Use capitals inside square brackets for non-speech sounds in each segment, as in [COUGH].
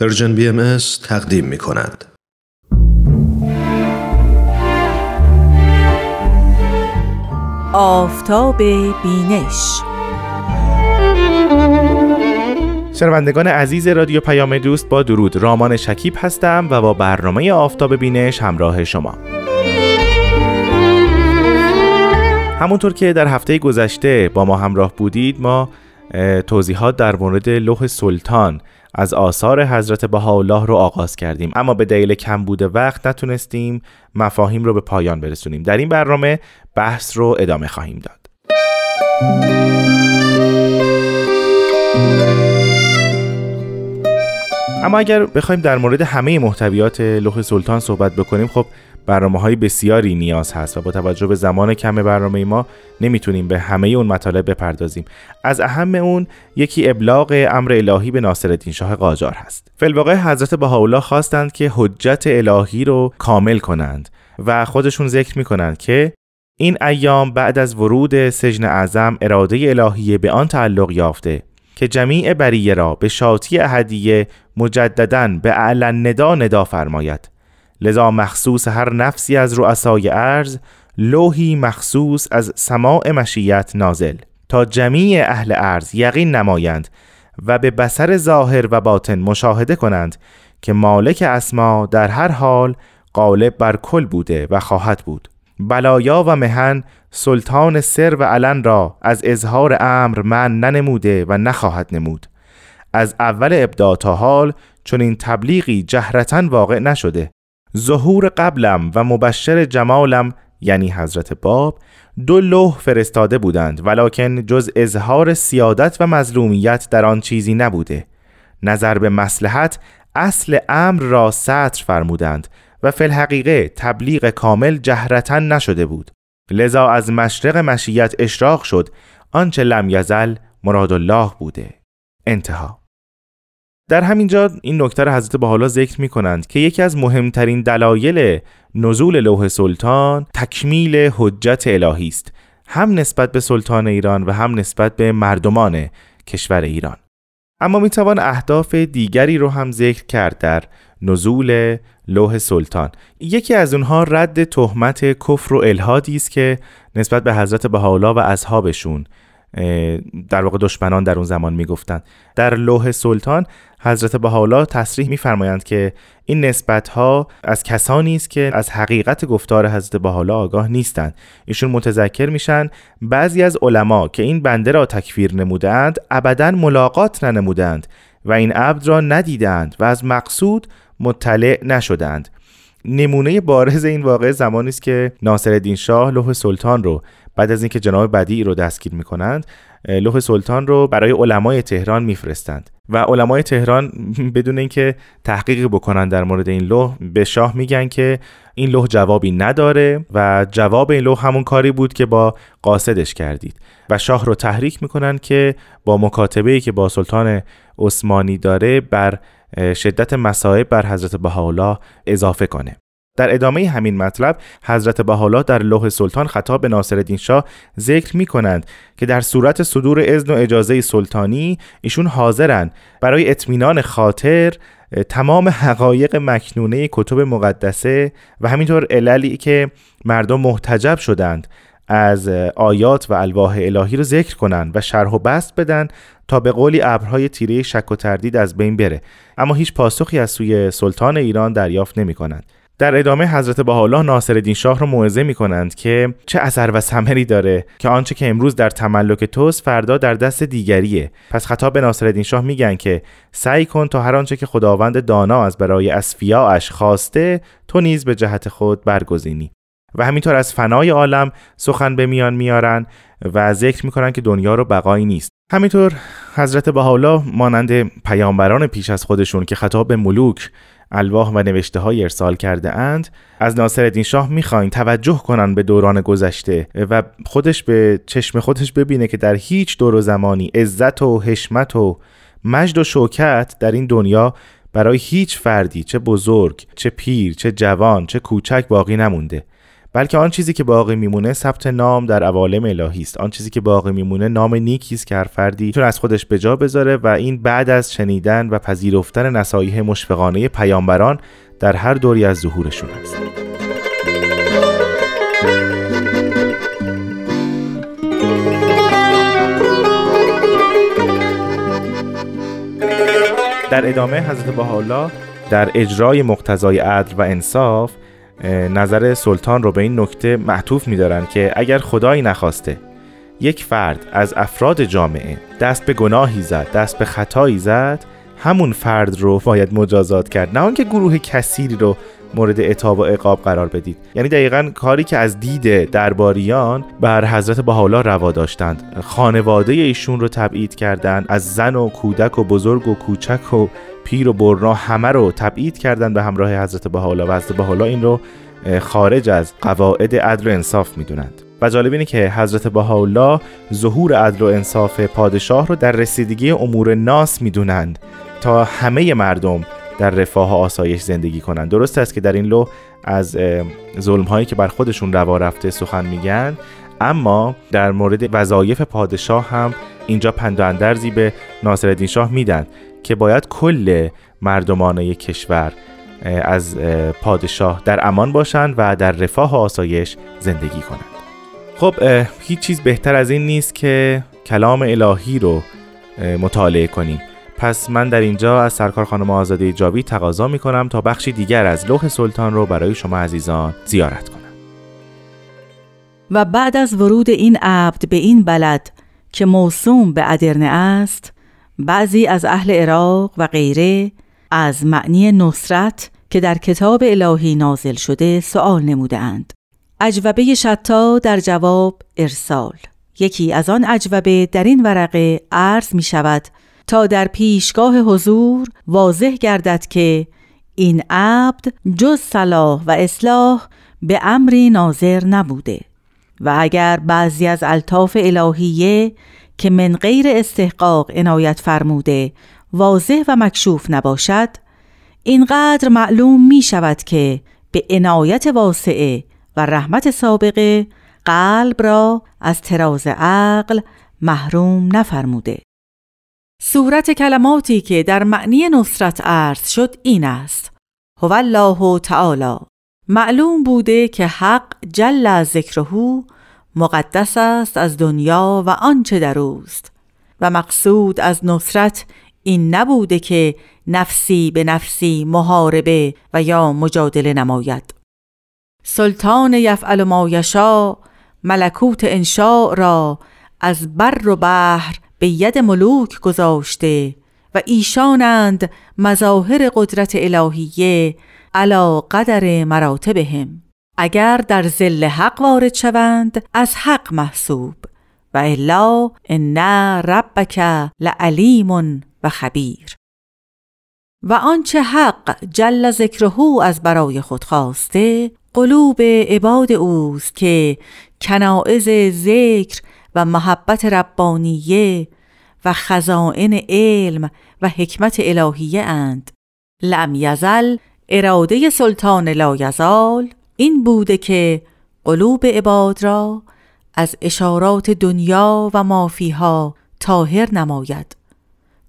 Persian BM تقدیم می کند. آفتاب بینش. شنوندگان عزیز رادیو پیام دوست با درود. رامان شکیب هستم و با برنامه آفتاب بینش همراه شما. همونطور که در هفته گذشته با ما همراه بودید ما توضیحات در مورد لوح سلطان از آثار حضرت بهاءالله رو آغاز کردیم. اما به دلیل کم بوده وقت نتونستیم مفاهیم رو به پایان برسونیم. در این برنامه بحث رو ادامه خواهیم داد. اما اگر بخوایم در مورد همه محتویات لوح سلطان صحبت بکنیم خب برنامه های بسیاری نیاز هست و با توجه به زمان کم برنامه ما نمی‌تونیم به همه اون مطالب بپردازیم. از اهم اون یکی ابلاغ امر الهی به ناصرالدین شاه قاجار هست. فلواقع حضرت بهاءالله خواستند که حجت الهی رو کامل کنند و خودشون ذکر می‌کنند که این ایام بعد از ورود سجن اعظم اراده الهی به آن تعلق یافته که جمیع بریه را به شاطی احدیه مجددا به اعلن ندا ندا فرماید. لذا مخصوص هر نفسی از رؤسای ارز لوحی مخصوص از سماع مشیت نازل. تا جمیع اهل ارز یقین نمایند و به بسر ظاهر و باطن مشاهده کنند که مالک اسما در هر حال غالب بر کل بوده و خواهد بود. بلایا و مهن سلطان سر و علن را از اظهار امر من ننموده و نخواهد نمود. از اول ابدا تا حال چون این تبلیغی جهرتا واقع نشده. ظهور قبلم و مبشر جمالم یعنی حضرت باب دو لوح فرستاده بودند ولکن جز اظهار سیادت و مظلومیت در آن چیزی نبوده. نظر به مسلحت اصل امر را سطر فرمودند و فی الحقیقه تبلیغ کامل جهرتا نشده بود. لذا از مشرق مشیت اشراق شد آنچه لم یزل مراد الله بوده. انتها. در همین جا این نکته را حضرت حالا ذکر می کنند که یکی از مهمترین دلایل نزول لوح سلطان تکمیل حجت الهی است هم نسبت به سلطان ایران و هم نسبت به مردمان کشور ایران. اما می توان اهداف دیگری رو هم ذکر کرد در نزول لوح سلطان. یکی از اونها رد تهمت کفر و الهادی است که نسبت به حضرت بهاءالله و اصحابشون در واقع دشمنان در اون زمان می‌گفتند. در لوح سلطان حضرت بهاءالله تصریح میفرمایند که این نسبت ها از کسانی است که از حقیقت گفتار حضرت بهاءالله آگاه نیستند. ایشون متذکر میشن بعضی از علما که این بنده را تکفیر نمودند ابدا ملاقات ننمودند و این عبد را ندیدند و از مقصود مطلع نشدند نمونه بارز این واقع زمانی است که ناصرالدین شاه لوح سلطان رو بعد از اینکه جناب بدی رو دستگیر می‌کنند لوح سلطان رو برای علمای تهران میفرستند. و علمای تهران [LAUGHS] بدون اینکه تحقیقی بکنن در مورد این لوح به شاه میگن که این لوح جوابی نداره و جواب این لوح همون کاری بود که با قاصدش کردید. و شاه رو تحریک می‌کنن که با مکاتبه که با سلطان عثمانی داره بر شدت مصائب بر حضرت بهاءالله اضافه کنه. در ادامه همین مطلب حضرت بهاءالله در لوح سلطان خطاب به ناصرالدین شاه ذکر می کنند که در صورت صدور اذن و اجازه سلطانی ایشون حاضرند برای اطمینان خاطر تمام حقایق مکنونه کتب مقدسه و همینطور عللی که مردم محتجب شدند. از آیات و الواح الهی رو ذکر کنند و شرح و بست بدن تا به قولی ابرهای تیره شک و تردید از بین بره. اما هیچ پاسخی از سوی سلطان ایران دریافت نمی کنند در ادامه حضرت بهاءالله ناصرالدین شاه رو موعظه می کنند که چه اثر و ثمری داره که آنچه که امروز در تملک توست فردا در دست دیگریه. پس خطاب به ناصرالدین شاه میگن که سعی کن تا هر آنچه که خداوند دانا از برای اصفیاش خواسته تو نیز به جهت خود برگزینی. و همینطور از فنای عالم سخن به میان میارن و ذکر می‌کنن که دنیا رو بقایی نیست. همینطور حضرت بهاءالله مانند پیامبران پیش از خودشون که خطاب به ملوک الواح و نوشته های ارسال کرده اند از ناصر شاه می‌خواین توجه کنن به دوران گذشته و خودش به چشم خودش ببینه که در هیچ دور و زمانی عزت و حشمت و مجد و شوکت در این دنیا برای هیچ فردی چه بزرگ چه پیر چه جوان چه کوچک باقی نمونده. بلکه آن چیزی که باقی میمونه ثبت نام در عوالم الهی است. آن چیزی که باقی میمونه نام نیکی است که هر فردی می‌تونه از خودش به جا بذاره و این بعد از شنیدن و پذیرفتن نصایح مشفقانه پیامبران در هر دوری از ظهورشون است. در ادامه حضرت بهاءالله در اجرای مقتضای عدل و انصاف نظر سلطان رو به این نکته معطوف میدارن که اگر خدایی نخواسته یک فرد از افراد جامعه دست به گناهی زد دست به خطایی زد همون فرد رو باید مجازات کرد نه آنکه گروه کثیری رو مورد اتاب و عقاب قرار بدید. یعنی دقیقا کاری که از دید درباریان بر حضرت بهاءالله روا داشتند. خانواده ایشون رو تبعید کردند از زن و کودک و بزرگ و کوچک و پیر و برنا همه رو تبعید کردند به همراه حضرت بهاءالله و حضرت بهاءالله این رو خارج از قواعد عدل و انصاف می‌دونند. و جالب اینه که حضرت بهاءالله ظهور عدل و انصاف پادشاه رو در رسیدگی امور ناس می‌دونند. تا همه مردم در رفاه و آسایش زندگی کنند. درست است که در این لو از ظلم هایی که بر خودشون روا رفته سخن میگن اما در مورد وظایف پادشاه هم اینجا پند و اندرزی به ناصرالدین شاه میدن که باید کل مردمان کشور از پادشاه در امان باشند و در رفاه و آسایش زندگی کنند خب هیچ چیز بهتر از این نیست که کلام الهی رو مطالعه کنیم. پس من در اینجا از سرکار خانم آزاده جاوی تقاضا می کنم تا بخشی دیگر از لوح سلطان رو برای شما عزیزان زیارت کنم و بعد از ورود این عبد به این بلد که موسوم به ادرنه است بعضی از اهل عراق و غیره از معنی نصرت که در کتاب الهی نازل شده سوال نموده اند. اجوبه شتا در جواب ارسال یکی از آن اجوبه در این ورقه عرض می شود تا در پیشگاه حضور واضح گردد که این عبد جز صلاح و اصلاح به امری ناظر نبوده و اگر بعضی از الطاف الهیه که من غیر استحقاق عنایت فرموده واضح و مکشوف نباشد اینقدر معلوم می شود که به عنایت واسعه و رحمت سابقه قلب را از تراز عقل محروم نفرموده. صورت کلماتی که در معنی نصرت عرض شد این است. هو الله تعالی. معلوم بوده که حق جل ذکرهو مقدس است از دنیا و آنچه در اوست. و مقصود از نصرت این نبوده که نفسی به نفسی محاربه و یا مجادله نماید. سلطان یفعل ما یشا ملکوت انشاء را از بر و بحر به ید ملوک گذاشته و ایشانند مظاهر قدرت الهیه علا قدر مراتبهم. اگر در زل حق وارد شوند از حق محسوب. و الا ان ربک لعلیم و خبیر. و آنچه حق جل ذکرهو از برای خود خواسته قلوب عباد اوست که کنائز ذکر و محبت ربانیه و خزائن علم و حکمت الهیه اند. لم یزل اراده سلطان لایزال این بوده که قلوب عباد را از اشارات دنیا و مافیها تاهر نماید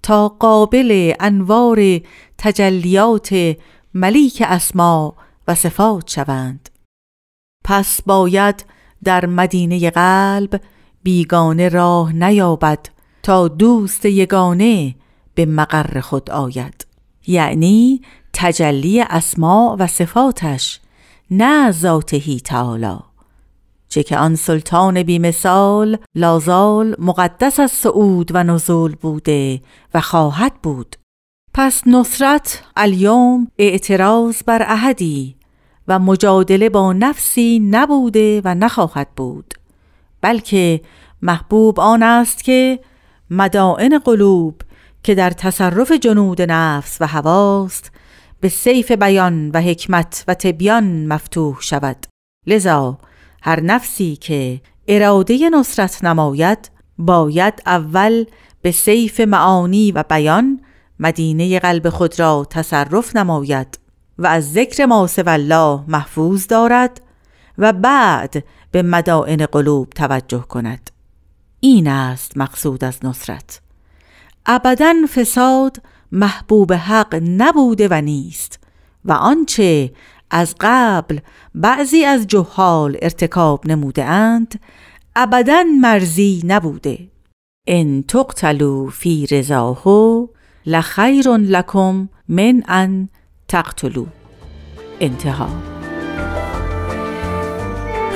تا قابل انوار تجلیات ملیک اسما و صفات شوند. پس باید در مدینه قلب بیگانه راه نیابد تا دوست یگانه به مقر خود آید. یعنی تجلی اسما و صفاتش نه ذاتهی تعالی. چه که آن سلطان بیمثال لازال مقدس از صعود و نزول بوده و خواهد بود. پس نصرت الیوم اعتراض بر احدی و مجادله با نفسی نبوده و نخواهد بود. بلکه محبوب آن است که مدائن قلوب که در تصرف جنود نفس و هواست به سیف بیان و حکمت و تبیان مفتوح شود. لذا هر نفسی که اراده نصرت نماید باید اول به سیف معانی و بیان مدینه قلب خود را تصرف نماید و از ذکر ما الله محفوظ دارد و بعد به مدائن قلوب توجه کند. این است مقصود از نصرت. ابدا فساد محبوب حق نبوده و نیست و آنچه از قبل بعضی از جهال ارتکاب نموده اند ابدا مرزی نبوده. ان تقتلوا فی رضاه لخیر لکم من ان تقتلوا. انتها.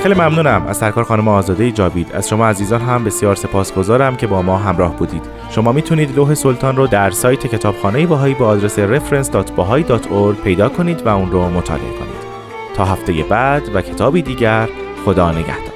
خیلی ممنونم. از سرکار خانم آزاده جاوید. از شما عزیزان هم بسیار سپاسگزارم که با ما همراه بودید. شما می‌تونید لوح سلطان رو در سایت کتابخانه باهایی با آدرس reference.bahai.org پیدا کنید و اون رو مطالعه کنید. تا هفته بعد و کتابی دیگر خدا نگهدار.